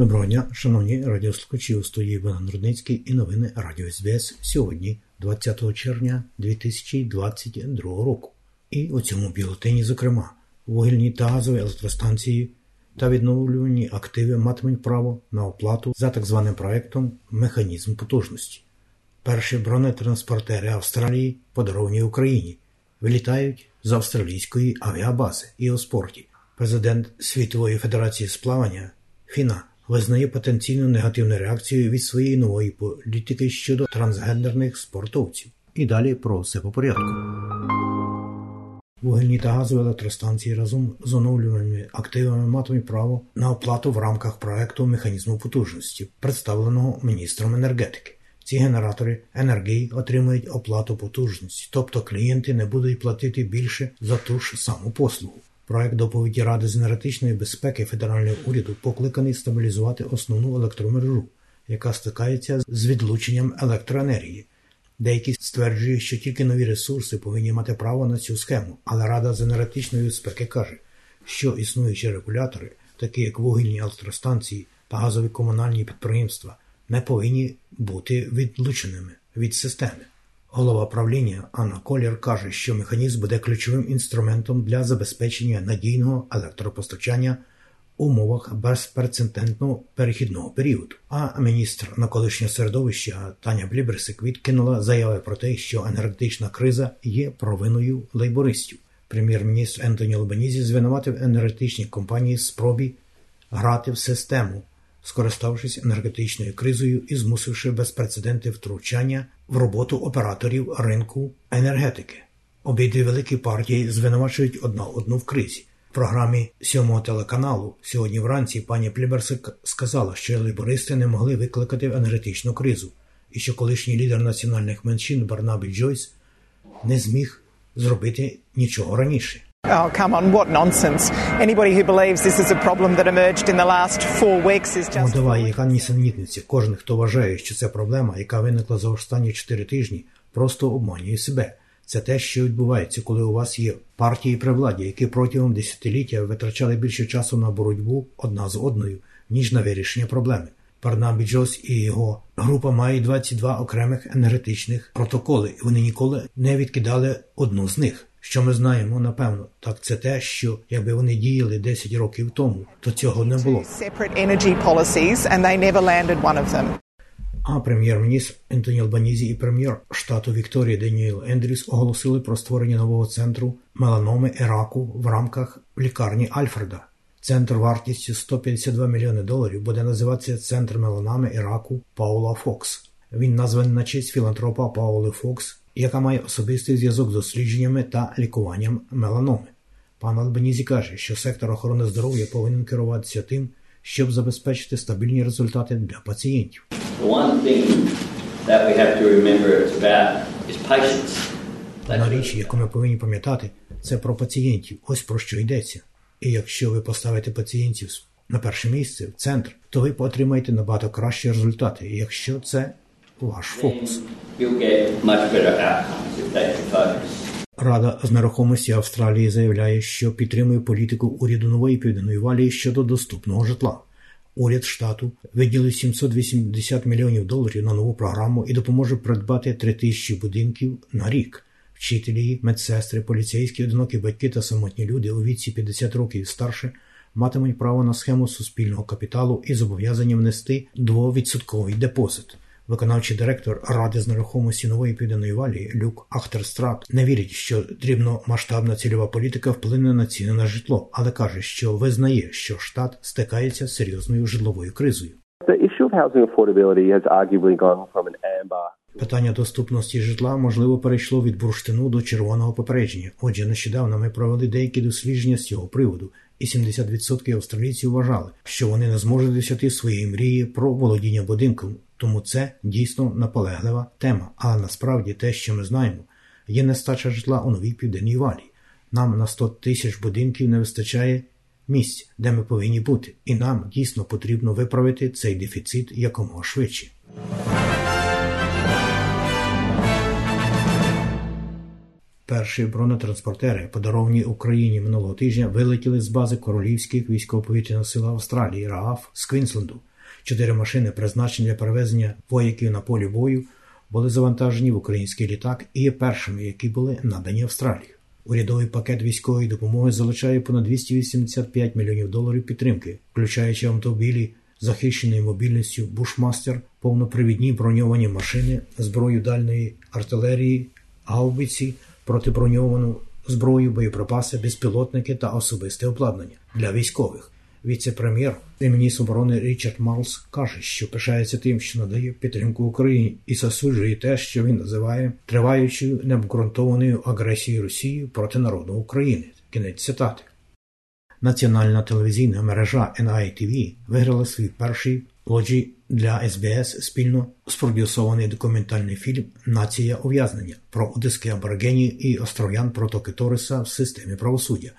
Доброго дня, шановні радіослухачі у студії Богдан Рудницький і новини Радіо СБС сьогодні, 20 червня 2022 року. І у цьому бюлетені, зокрема, вугільні та газові електростанції та відновлювані активи матимуть право на оплату за так званим проектом Механізм потужності. Перші бронетранспортери Австралії, подаровані Україні, вилітають з австралійської авіабази і у спорті. Президент Світової Федерації сплавання Фіна визнає потенційну негативну реакцію від своєї нової політики щодо трансгендерних спортовців. І далі про все по порядку. Вугільні та газові електростанції разом з оновлюваними активами матимуть право на оплату в рамках проекту механізму потужності, представленого міністром енергетики. Ці генератори енергії отримують оплату потужності, тобто клієнти не будуть платити більше за ту ж саму послугу. Проект доповіді Ради з енергетичної безпеки федерального уряду покликаний стабілізувати основну електромережу, яка стикається з відлученням електроенергії. Деякі стверджують, що тільки нові ресурси повинні мати право на цю схему, але Рада з енергетичної безпеки каже, що існуючі регулятори, такі як вугільні електростанції та газові комунальні підприємства, не повинні бути відлученими від системи. Голова правління Анна Колір каже, що механізм буде ключовим інструментом для забезпечення надійного електропостачання в умовах безпрецедентного перехідного періоду. А міністр навколишнього середовища Таня Бліберсик відкинула заяви про те, що енергетична криза є провиною лейбористів. Прем'єр-міністр Ентоні Албанізі звинуватив енергетичні компанії в спробі грати в систему скориставшись енергетичною кризою і змусивши безпрецеденти втручання в роботу операторів ринку енергетики. Обидві великі партії звинувачують одна одну в кризі. В програмі сьомого телеканалу сьогодні вранці пані Пліберсик сказала, що лейбористи не могли викликати енергетичну кризу, і що колишній лідер національних меншин Барнабі Джойс не зміг зробити нічого раніше. Oh, come on, what nonsense. Anybody who believes this is a problem that emerged in the last four weeks is just... давай, яка нісенітниця. Кожен, хто вважає, що це проблема, яка виникла за останні чотири тижні, просто обманює себе. Це те, що відбувається, коли у вас є партії при владі, які протягом десятиліття витрачали більше часу на боротьбу одна з одною, ніж на вирішення проблеми. Барнабі Джос і його група мають 22 окремих енергетичних протоколи, і вони ніколи не відкидали одну з них. Що ми знаємо, напевно, так це те, що якби вони діяли 10 років тому, то цього не було. А прем'єр-міністр Ентоні Албанізі і прем'єр штату Вікторія Деніел Ендрюс оголосили про створення нового центру меланоми Іраку в рамках лікарні Альфреда. Центр вартістю 152 мільйони доларів буде називатися Центр меланоми Іраку Паула Фокс. Він названий на честь філантропа Паули Фокс, яка має особистий зв'язок з дослідженнями та лікуванням меланоми. Пан Албанізі каже, що сектор охорони здоров'я повинен керуватися тим, щоб забезпечити стабільні результати для пацієнтів. Одна річ, яку ми повинні пам'ятати, це про пацієнтів. Ось про що йдеться. І якщо ви поставите пацієнтів на перше місце, в центр, то ви отримаєте набагато кращі результати, якщо це ваш фокус. Рада з нерухомості Австралії заявляє, що підтримує політику уряду нової південної валії щодо доступного житла. Уряд штату виділив 780 мільйонів доларів на нову програму і допоможе придбати 3 тисячі будинків на рік. Вчителі, медсестри, поліцейські, одинокі батьки та самотні люди у віці 50 років і старше матимуть право на схему суспільного капіталу і зобов'язані внести 2% депозит. Виконавчий директор Ради з нерухомості нової південної валії Люк Ахтерстрат не вірить, що дрібномасштабна цільова політика вплине на ціни на житло, але каже, що визнає, що штат стикається з серйозною житловою кризою. Питання доступності житла можливо перейшло від бурштину до червоного попередження. Отже, нещодавно ми провели деякі дослідження з цього приводу, і 70% австралійців вважали, що вони не зможуть досягти своєї мрії про володіння будинком. Тому це дійсно наполеглива тема. Але насправді те, що ми знаємо, є нестача житла у новій південній валі. Нам на 100 тисяч будинків не вистачає місць, де ми повинні бути, і нам дійсно потрібно виправити цей дефіцит якомога швидше. Перші бронетранспортери, подаровані Україні минулого тижня, вилетіли з бази королівських військово-повітряних сил Австралії RAAF з Квінсленду. Чотири машини, призначені для перевезення вояків на полі бою, були завантажені в український літак і є першими, які були надані Австралією. Урядовий пакет військової допомоги залучає понад 285 мільйонів доларів підтримки, включаючи автомобілі захищеною мобільністю, Bushmaster, повнопривідні броньовані машини, зброю дальної артилерії, гаубиці, протиброньовану зброю, боєприпаси, безпілотники та особисте обладнання для військових. Віце-прем'єр і міністр оборони Річард Марлс каже, що пишається тим, що надає підтримку Україні, і засуджує те, що він називає триваючою необґрунтованою агресією Росії проти народу України. Кінець цитати. Національна телевізійна мережа NITV виграла свій перший лоджі для СБС спільно спродюсований документальний фільм Нація ув'язнення про одеські аборигенів і остров'ян протоки Ториса в системі правосуддя.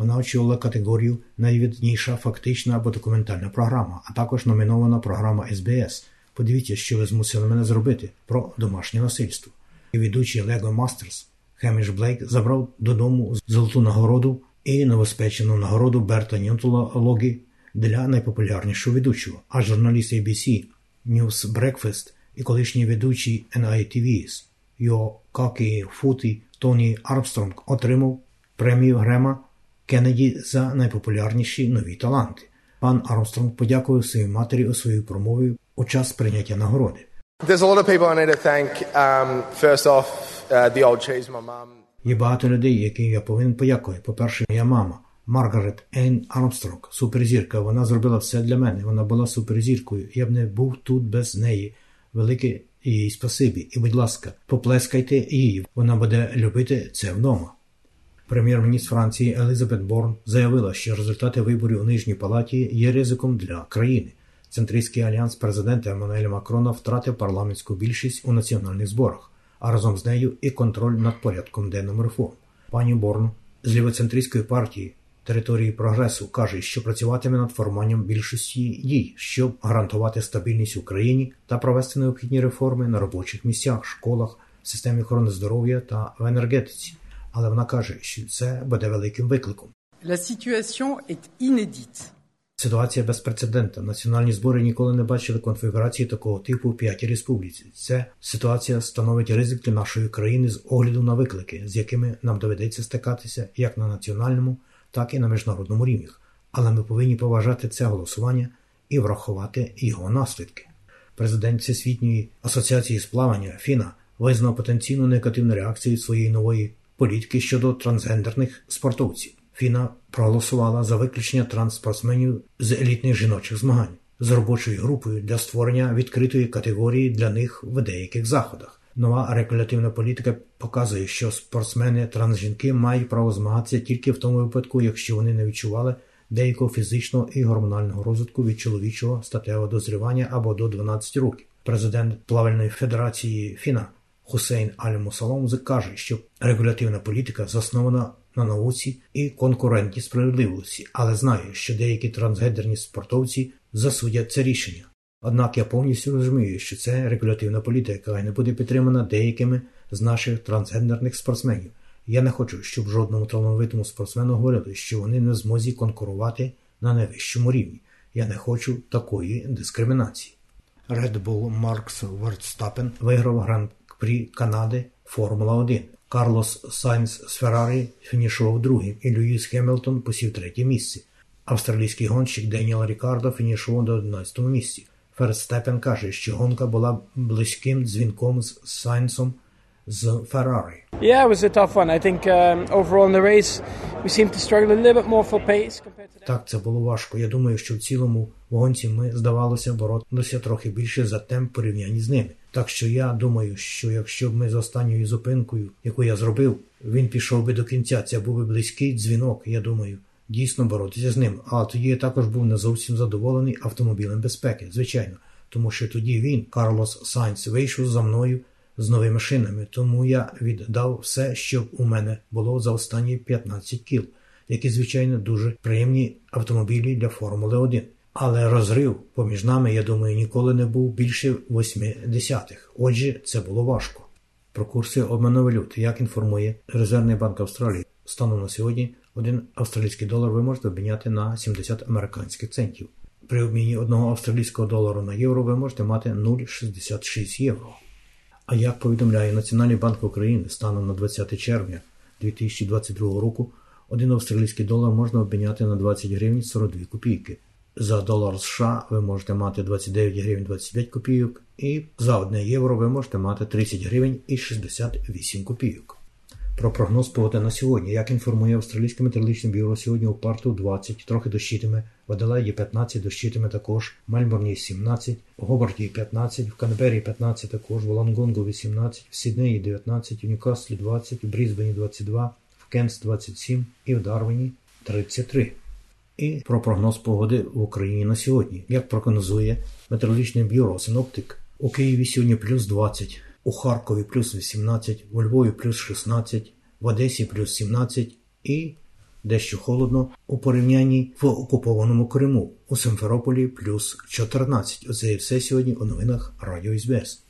Вона очолила категорію найвідніша фактична або документальна програма, а також номінована програма СБС. Подивіться, що ви змусили мене зробити про домашнє насильство. І ведучий Лего Мастерс Хеміш Блейк забрав додому золоту нагороду і новоспечену нагороду Берта Ньютола Логі для найпопулярнішого ведучого, а журналіст ABC News Breakfast і колишній ведучий NITV's Йо Какі Футі Тоні Армстронг отримав премію Грема Кеннеді за найпопулярніші нові таланти. Пан Армстронг подякував своїй матері у своїй промові у час прийняття нагороди. Um, uh. Є багато людей, яким я повинен подякувати. По-перше, моя мама Маргарет Ейн Армстронг, суперзірка. Вона зробила все для мене. Вона була суперзіркою. Я б не був тут без неї. Велике їй спасибі. І, будь ласка, поплескайте її. Вона буде любити це вдома. Прем'єр-міністр Франції Елізабет Борн заявила, що результати виборів у нижній палаті є ризиком для країни. Центристський альянс президента Еммануеля Макрона втратив парламентську більшість у національних зборах, а разом з нею і контроль над порядком денним реформ. Пані Борн з лівоцентристської партії території прогресу каже, що працюватиме над формуванням більшості дій, щоб гарантувати стабільність Україні та провести необхідні реформи на робочих місцях, школах, системі охорони здоров'я та в енергетиці. Але вона каже, що це буде великим викликом. La situation est inédite. Ситуація безпрецедентна. Національні збори ніколи не бачили конфігурації такого типу в п'ятій республіці. Ця ситуація становить ризик для нашої країни з огляду на виклики, з якими нам доведеться стикатися як на національному, так і на міжнародному рівнях. Але ми повинні поважати це голосування і врахувати його наслідки. Президент Всесвітньої асоціації з плавання Фіна визнав потенційну негативну реакцію своєї нової політики щодо трансгендерних спортовців. Фіна проголосувала за виключення трансспортсменів з елітних жіночих змагань з робочою групою для створення відкритої категорії для них в деяких заходах. Нова регулятивна політика показує, що спортсмени трансжінки мають право змагатися тільки в тому випадку, якщо вони не відчували деякого фізичного і гормонального розвитку від чоловічого статевого дозрівання або до 12 років. Президент плавальної федерації Фіна Хусейн Аль-Мусалом каже, що регулятивна політика заснована на науці і конкурентній справедливості, але знає, що деякі трансгендерні спортовці засудять це рішення. Однак я повністю розумію, що це регулятивна політика, яка не буде підтримана деякими з наших трансгендерних спортсменів. Я не хочу, щоб жодному талановитому спортсмену говорили, що вони не в змозі конкурувати на найвищому рівні. Я не хочу такої дискримінації. Red Bull Макс Верстаппен виграв гран-прі Канади Формула 1. Карлос Сайнс з Феррарі фінішував другим, і Льюіс Хемілтон посів третє місце. Австралійський гонщик Деніел Рікардо фінішував на 11 місці. Верстаппен каже, що гонка була близьким дзвінком з Сайнсом з Феррарі. Так, це було важко. Я думаю, що в цілому вагонці ми, здавалося, боротися трохи більше за темп порівнянні з ними. Так що я думаю, що якщо б ми з останньою зупинкою, яку я зробив, він пішов би до кінця, це був би близький дзвінок, я думаю, дійсно боротися з ним. А тоді я також був не зовсім задоволений автомобілем безпеки, звичайно, тому що тоді він, Карлос Сайнц, вийшов за мною з новими шинами, тому я віддав все, що у мене було за останні 15 кіл, які, звичайно, дуже приємні автомобілі для Формули 1. Але розрив поміж нами, я думаю, ніколи не був більше восьми десятих. Отже, це було важко. Про курси обміну валют, як інформує Резервний банк Австралії, станом на сьогодні один австралійський долар ви можете обміняти на 70 американських центів. При обміні одного австралійського долару на євро ви можете мати 0,66 євро. А як повідомляє Національний банк України станом на 20 червня 2022 року, один австралійський долар можна обміняти на 20 гривень 42 копійки. За долар США ви можете мати 29 гривень 25 копійок, і за 1 євро ви можете мати 30 гривень і 68 копійок. Про прогноз погоди на сьогодні. Як інформує Австралійське метеорологічне бюро, сьогодні у парту 20, трохи дощитиме, в Аделаїді 15, дощитиме також, в Мельбурні 17, в Гобарті 15, в Канбері 15 також, в Лонгонгу 18, в Сіднеї 19, в Ньюкаслі 20, в Брізбені 22, в Кенс 27 і в Дарвіні 33. І про прогноз погоди в Україні на сьогодні. Як прогнозує метеорологічне бюро Синоптик, у Києві сьогодні плюс 20, у Харкові плюс 18, у Львові плюс 16, в Одесі плюс 17 і дещо холодно у порівнянні в окупованому Криму, у Симферополі плюс 14. Оце і все сьогодні у новинах Радіо СБС.